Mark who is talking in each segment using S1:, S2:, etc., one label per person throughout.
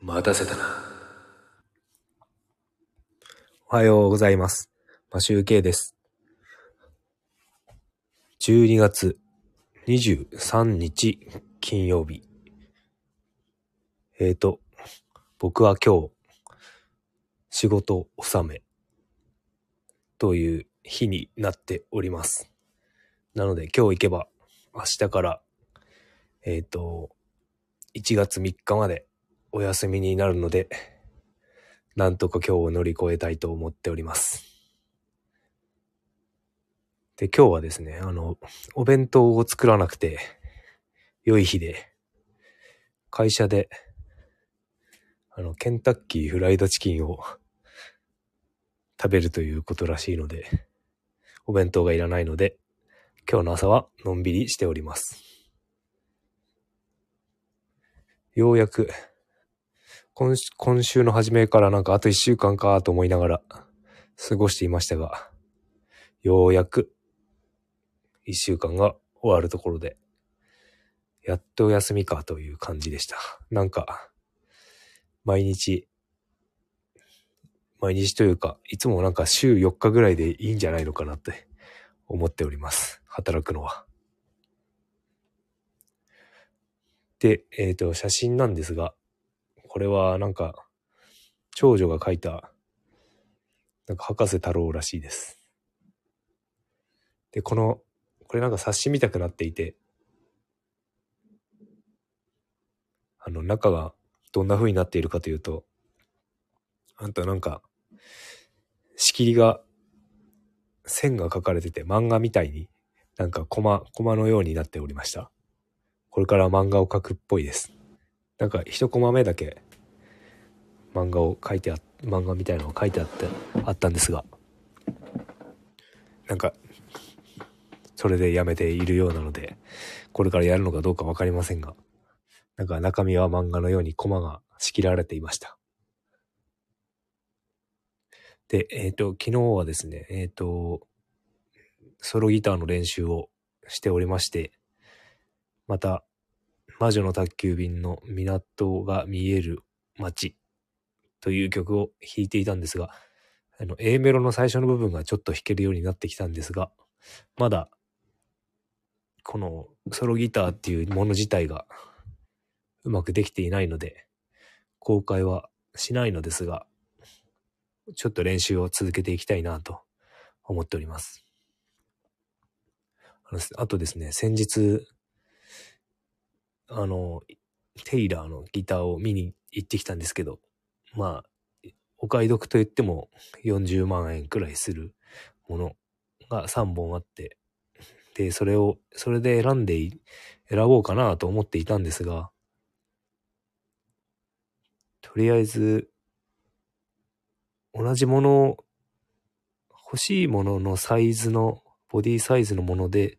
S1: 待たせたな。
S2: おはようございます。マシュウケイです。12月23日金曜日。えーと、僕は今日、仕事納めという日になっております。なので今日行けば明日から、えーと、1月3日までお休みになるので、なんとか今日を乗り越えたいと思っております。で、今日はですね、あの、お弁当を作らなくて良い日で、会社で、あの、ケンタッキーフライドチキンを食べるということらしいので、お弁当がいらないので、今日の朝はのんびりしております。ようやく、今週今週の初めからなんかあと一週間かと思いながら過ごしていましたが、ようやく一週間が終わるところで、やっとお休みかという感じでした。なんか、毎日、毎日というか、いつもなんか週4日ぐらいでいいんじゃないのかなって思っております。働くのは。で、えっ、と、写真なんですが、これはなんか、長女が描いた、なんか博士太郎らしいです。で、この、これなんか冊子見たくなっていて、あの、中がどんな風になっているかというと、あんたなんか、仕切りが、線が描かれてて漫画みたいに、なんかコマ、コマのようになっておりました。これから漫画を描くっぽいです。なんか一コマ目だけ漫画を描いてあ漫画みたいなのを書いてあってあったんですが。なんかそれでやめているようなのでこれからやるのかどうか分かりませんが。なんか中身は漫画のようにコマが仕切られていました。でえっ、と昨日はですねえっ、とソロギターの練習をしておりましてまた魔女の宅急便の港が見える街という曲を弾いていたんですが、あの、A メロの最初の部分がちょっと弾けるようになってきたんですが、まだ、このソロギターっていうもの自体がうまくできていないので、公開はしないのですが、ちょっと練習を続けていきたいなと思っております。あのあとですね、先日、あの、テイラーのギターを見に行ってきたんですけど、まあ、お買い得と言っても40万円くらいするものが3本あって、で、それを、それで選んで、選ぼうかなと思っていたんですが、とりあえず、同じものを、欲しいもののサイズの、ボディサイズのもので、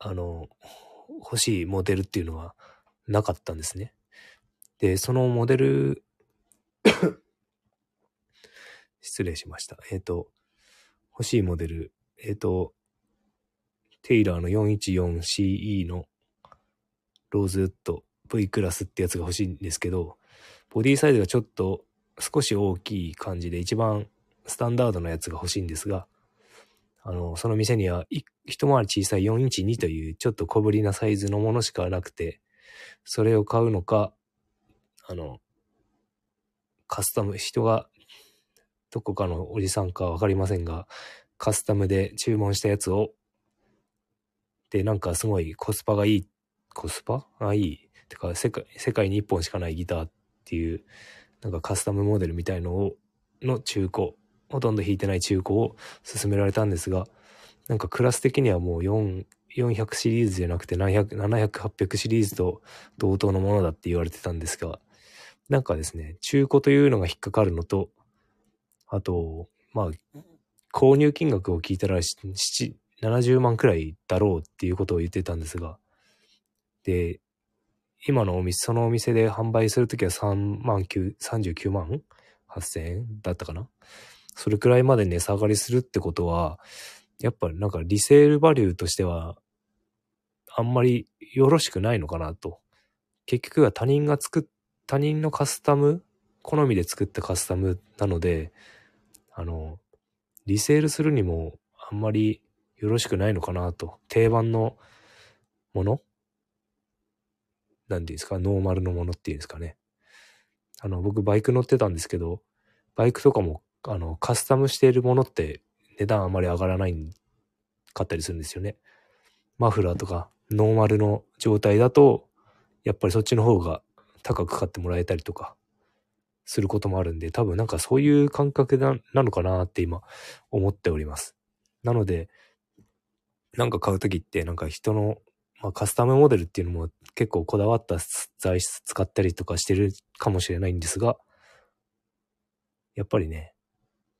S2: あの、欲しいモデルっていうのがなかったんですね。で、そのモデル、失礼しました。えっ、と、欲しいモデル、えっ、と、テイラーの 414CE のローズウッド V クラスってやつが欲しいんですけど、ボディサイズがちょっと少し大きい感じで一番スタンダードなやつが欲しいんですが、あの、その店には一回り小さい4インチ2というちょっと小ぶりなサイズのものしかなくて、それを買うのか、あの、カスタム、人が、どこかのおじさんかわかりませんが、カスタムで注文したやつを、で、なんかすごいコスパがいい、コスパ？あ、いい。てか、世界、世界に一本しかないギターっていう、なんかカスタムモデルみたいのを、の中古、ほとんど弾いてない中古を勧められたんですが、なんかクラス的にはもう4、400シリーズじゃなくて700、700、800シリーズと同等のものだって言われてたんですが、なんかですね、中古というのが引っかかるのと、あと、まあ、購入金額を聞いたら、70万くらいだろうっていうことを言ってたんですが、で、今のお店、そのお店で販売するときは3万9、39万8000円だったかな？それくらいまで値下がりするってことは、やっぱなんかリセールバリューとしては、あんまりよろしくないのかなと。結局は他人が作っ、他人のカスタム、好みで作ったカスタムなので、あの、リセールするにもあんまりよろしくないのかなと。定番のもの？なんていうんですか、ノーマルのものっていうんですかね。あの、僕バイク乗ってたんですけど、バイクとかも、あの、カスタムしているものって値段あまり上がらないかったりするんですよね。マフラーとかノーマルの状態だと、やっぱりそっちの方が高く買ってもらえたりとかすることもあるんで、多分なんかそういう感覚なのかなって今思っております。なので、なんか買うときってなんか人のまあ、カスタムモデルっていうのも結構こだわった材質使ったりとかしてるかもしれないんですが、やっぱりね、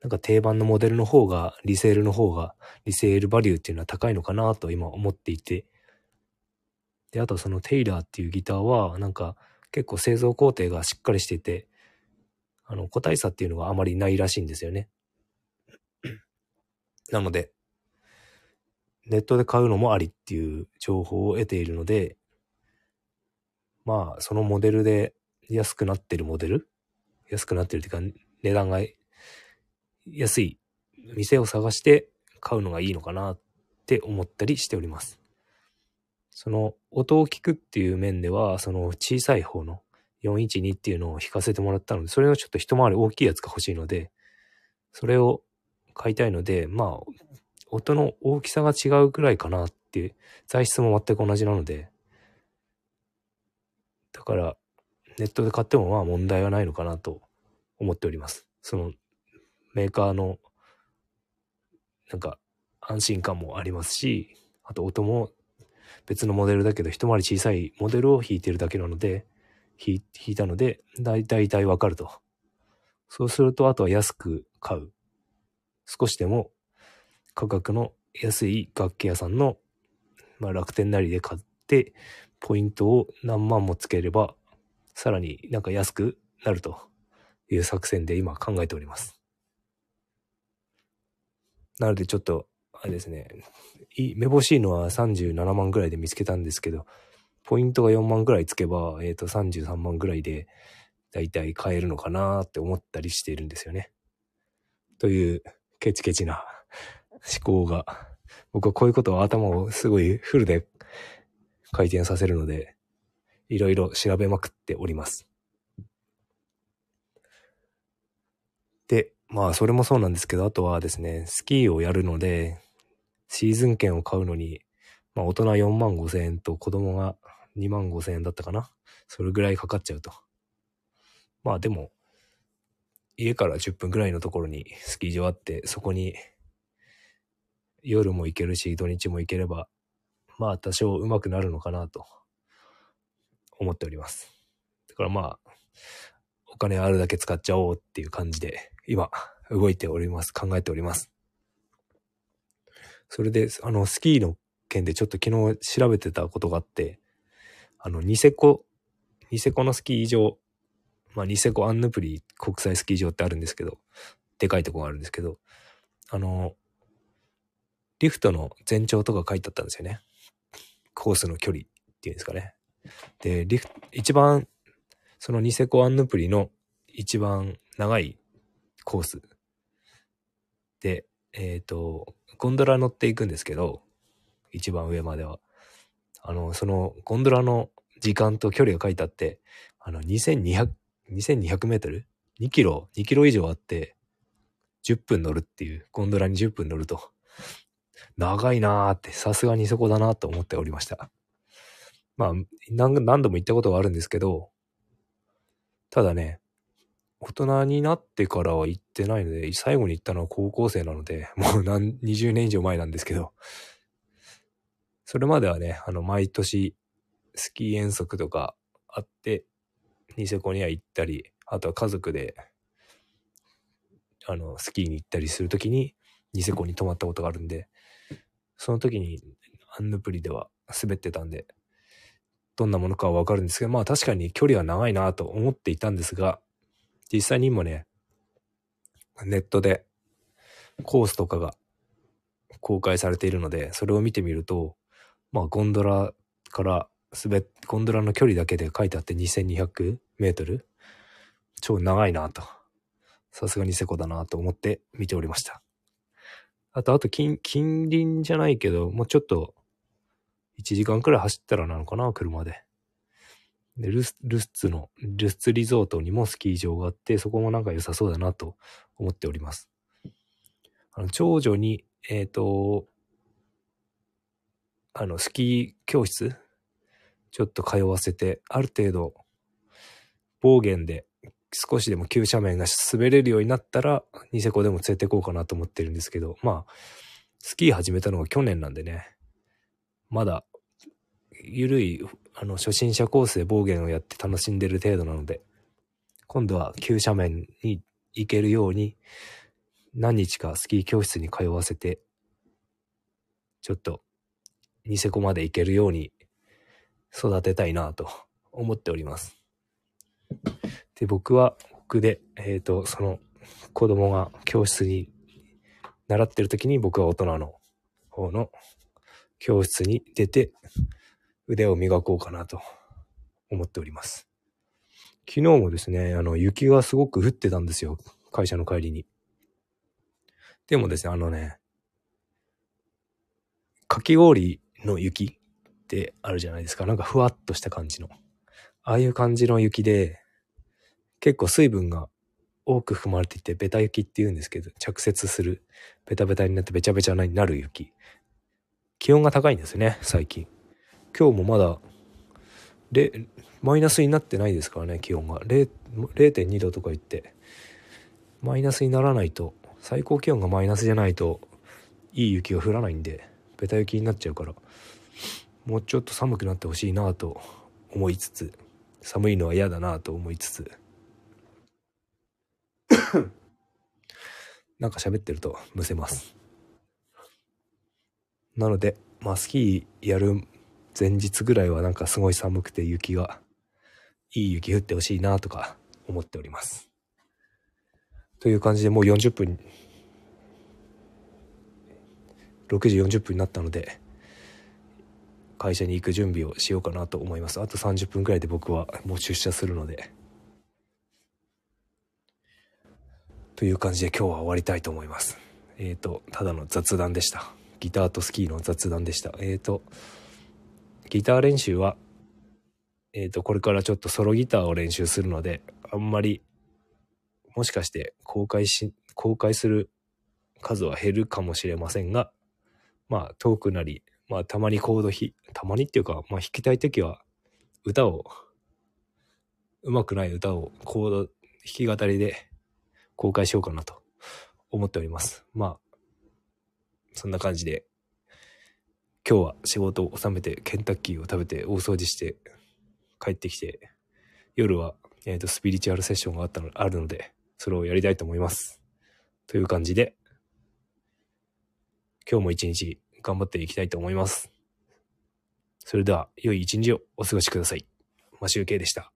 S2: なんか定番のモデルの方が、リセールの方が、リセールバリューっていうのは高いのかなと今思っていて、で、あとそのテイラーっていうギターは、なんか結構製造工程がしっかりしていて、あの、個体差っていうのがあまりないらしいんですよね。なので、ネットで買うのもありっていう情報を得ているので、まあ、そのモデルで安くなってるモデル安くなってるっていうか、値段が安い店を探して買うのがいいのかなって思ったりしております。その音を聞くっていう面では、その小さい方の412っていうのを弾かせてもらったので、それのちょっと一回り大きいやつが欲しいので、それを買いたいので、まあ、音の大きさが違うくらいかなっていう、材質も全く同じなので、だから、ネットで買ってもまあ問題はないのかなと思っております。その、メーカーの、なんか、安心感もありますし、あと音も別のモデルだけど一回り小さいモデルを弾いてるだけなので、弾いたので、だいたいわかると。そうすると、あとは安く買う。少しでも価格の安い楽器屋さんの、まあ、楽天なりで買って、ポイントを何万もつければ、さらになんか安くなるという作戦で今考えております。なのでちょっと、あれですね、めぼしいのは37万ぐらいで見つけたんですけど、ポイントが4万ぐらいつけば、えっ、ー、と33万ぐらいで、だいたい買えるのかなって思ったりしているんですよね。という、ケチケチな 思考が。僕はこういうことを頭をすごいフルで回転させるので、いろいろ調べまくっております。で、まあそれもそうなんですけど、あとはですね、スキーをやるので、シーズン券を買うのに、まあ大人4万5千円と子供が2万5千円だったかな。それぐらいかかっちゃうと。まあでも、家から10分ぐらいのところにスキー場あって、そこに夜も行けるし、土日も行ければ、まあ多少上手くなるのかなと思っております。だからまあ、お金あるだけ使っちゃおうっていう感じで、今、動いております。考えております。それで、あの、スキーの件でちょっと昨日調べてたことがあって、あの、ニセコ、ニセコのスキー場、まあ、ニセコアンヌプリ国際スキー場ってあるんですけど、でかいとこがあるんですけど、あの、リフトの全長とか書いてあったんですよね。コースの距離っていうんですかね。で、リフト、一番、そのニセコアンヌプリの一番長いコースで、えっ、ー、と、ゴンドラ乗っていくんですけど、一番上までは。あの、そのゴンドラの時間と距離が書いてあって、あの、2200、2200メートル ?2 キロ、2キロ以上あって、10分乗るっていう、ゴンドラに10分乗ると。長いなーって、さすがにそこだなと思っておりました。まあ何、何度も行ったことはあるんですけど、ただね、大人になってからは行ってないので、最後に行ったのは高校生なので、もう何、20年以上前なんですけど、それまではね、あの、毎年、スキー遠足とかあって、ニセコには行ったり、あとは家族で、あの、スキーに行ったりするときに、ニセコに泊まったことがあるんで、その時にアンヌプリでは滑ってたんで、どんなものかはわかるんですけど、まあ確かに距離は長いなと思っていたんですが、実際に今ね、ネットでコースとかが公開されているので、それを見てみると、まあゴンドラから滑っ、ゴンドラの距離だけで書いてあって2200メートル超長いなと。さすがにセコだなと思って見ておりました。あと、あと近、近隣じゃないけど、もうちょっと、1時間くらい走ったらなのかな、車で。で、ルス、ルスツの、ルスツリゾートにもスキー場があって、そこもなんか良さそうだなと思っております。あの、長女に、えっ、と、あの、スキー教室ちょっと通わせて、ある程度、暴言で少しでも急斜面が滑れるようになったら、ニセコでも連れて行こうかなと思ってるんですけど、まあ、スキー始めたのが去年なんでね、まだ、ゆるい、あの、初心者コースで暴言をやって楽しんでる程度なので、今度は急斜面に行けるように、何日かスキー教室に通わせて、ちょっと、ニセコまで行けるように育てたいなと思っております。で、僕は僕で、えっ、と、その子供が教室に習ってる時に僕は大人の方の教室に出て腕を磨こうかなと思っております。昨日もですね、あの、雪がすごく降ってたんですよ。会社の帰りに。でもですね、あのね、かき氷の雪ってあるじゃないですか。なんかふわっとした感じの。ああいう感じの雪で、結構水分が多く含まれていて、ベタ雪って言うんですけど、着雪する、ベタベタになってべちゃべちゃになる雪。気温が高いんですね、最近。今日もまだ、マイナスになってないですからね、気温が。0.2度とか言って、マイナスにならないと、最高気温がマイナスじゃないと、いい雪が降らないんで、ベタ雪になっちゃうから、もうちょっと寒くなってほしいなと思いつつ、寒いのは嫌だなと思いつつ、なんか喋ってるとむせます。なので、まあスキーやる前日ぐらいはなんかすごい寒くて雪が、いい雪降ってほしいなとか思っております。という感じでもう40分、6時40分になったので、会社に行く準備をしようかなと思います。あと30分くらいで僕はもう出社するので。という感じで今日は終わりたいと思います。えっ、ー、と、ただの雑談でした。ギターとスキーの雑談でした。えっ、ー、と、ギター練習は、えっ、ー、と、これからちょっとソロギターを練習するので、あんまり、もしかして公開し、公開する数は減るかもしれませんが、まあ、遠くなり、まあ、たまにコード弾、たまにっていうか、まあ、弾きたいときは、歌を、上手くない歌をコード、弾き語りで公開しようかなと思っております。まあ、そんな感じで、今日は仕事を収めて、ケンタッキーを食べて、大掃除して、帰ってきて、夜は、えっ、ー、と、スピリチュアルセッションがあったの、あるので、それをやりたいと思います。という感じで、今日も一日頑張っていきたいと思います。それでは、良い一日をお過ごしください。マシュウケイでした。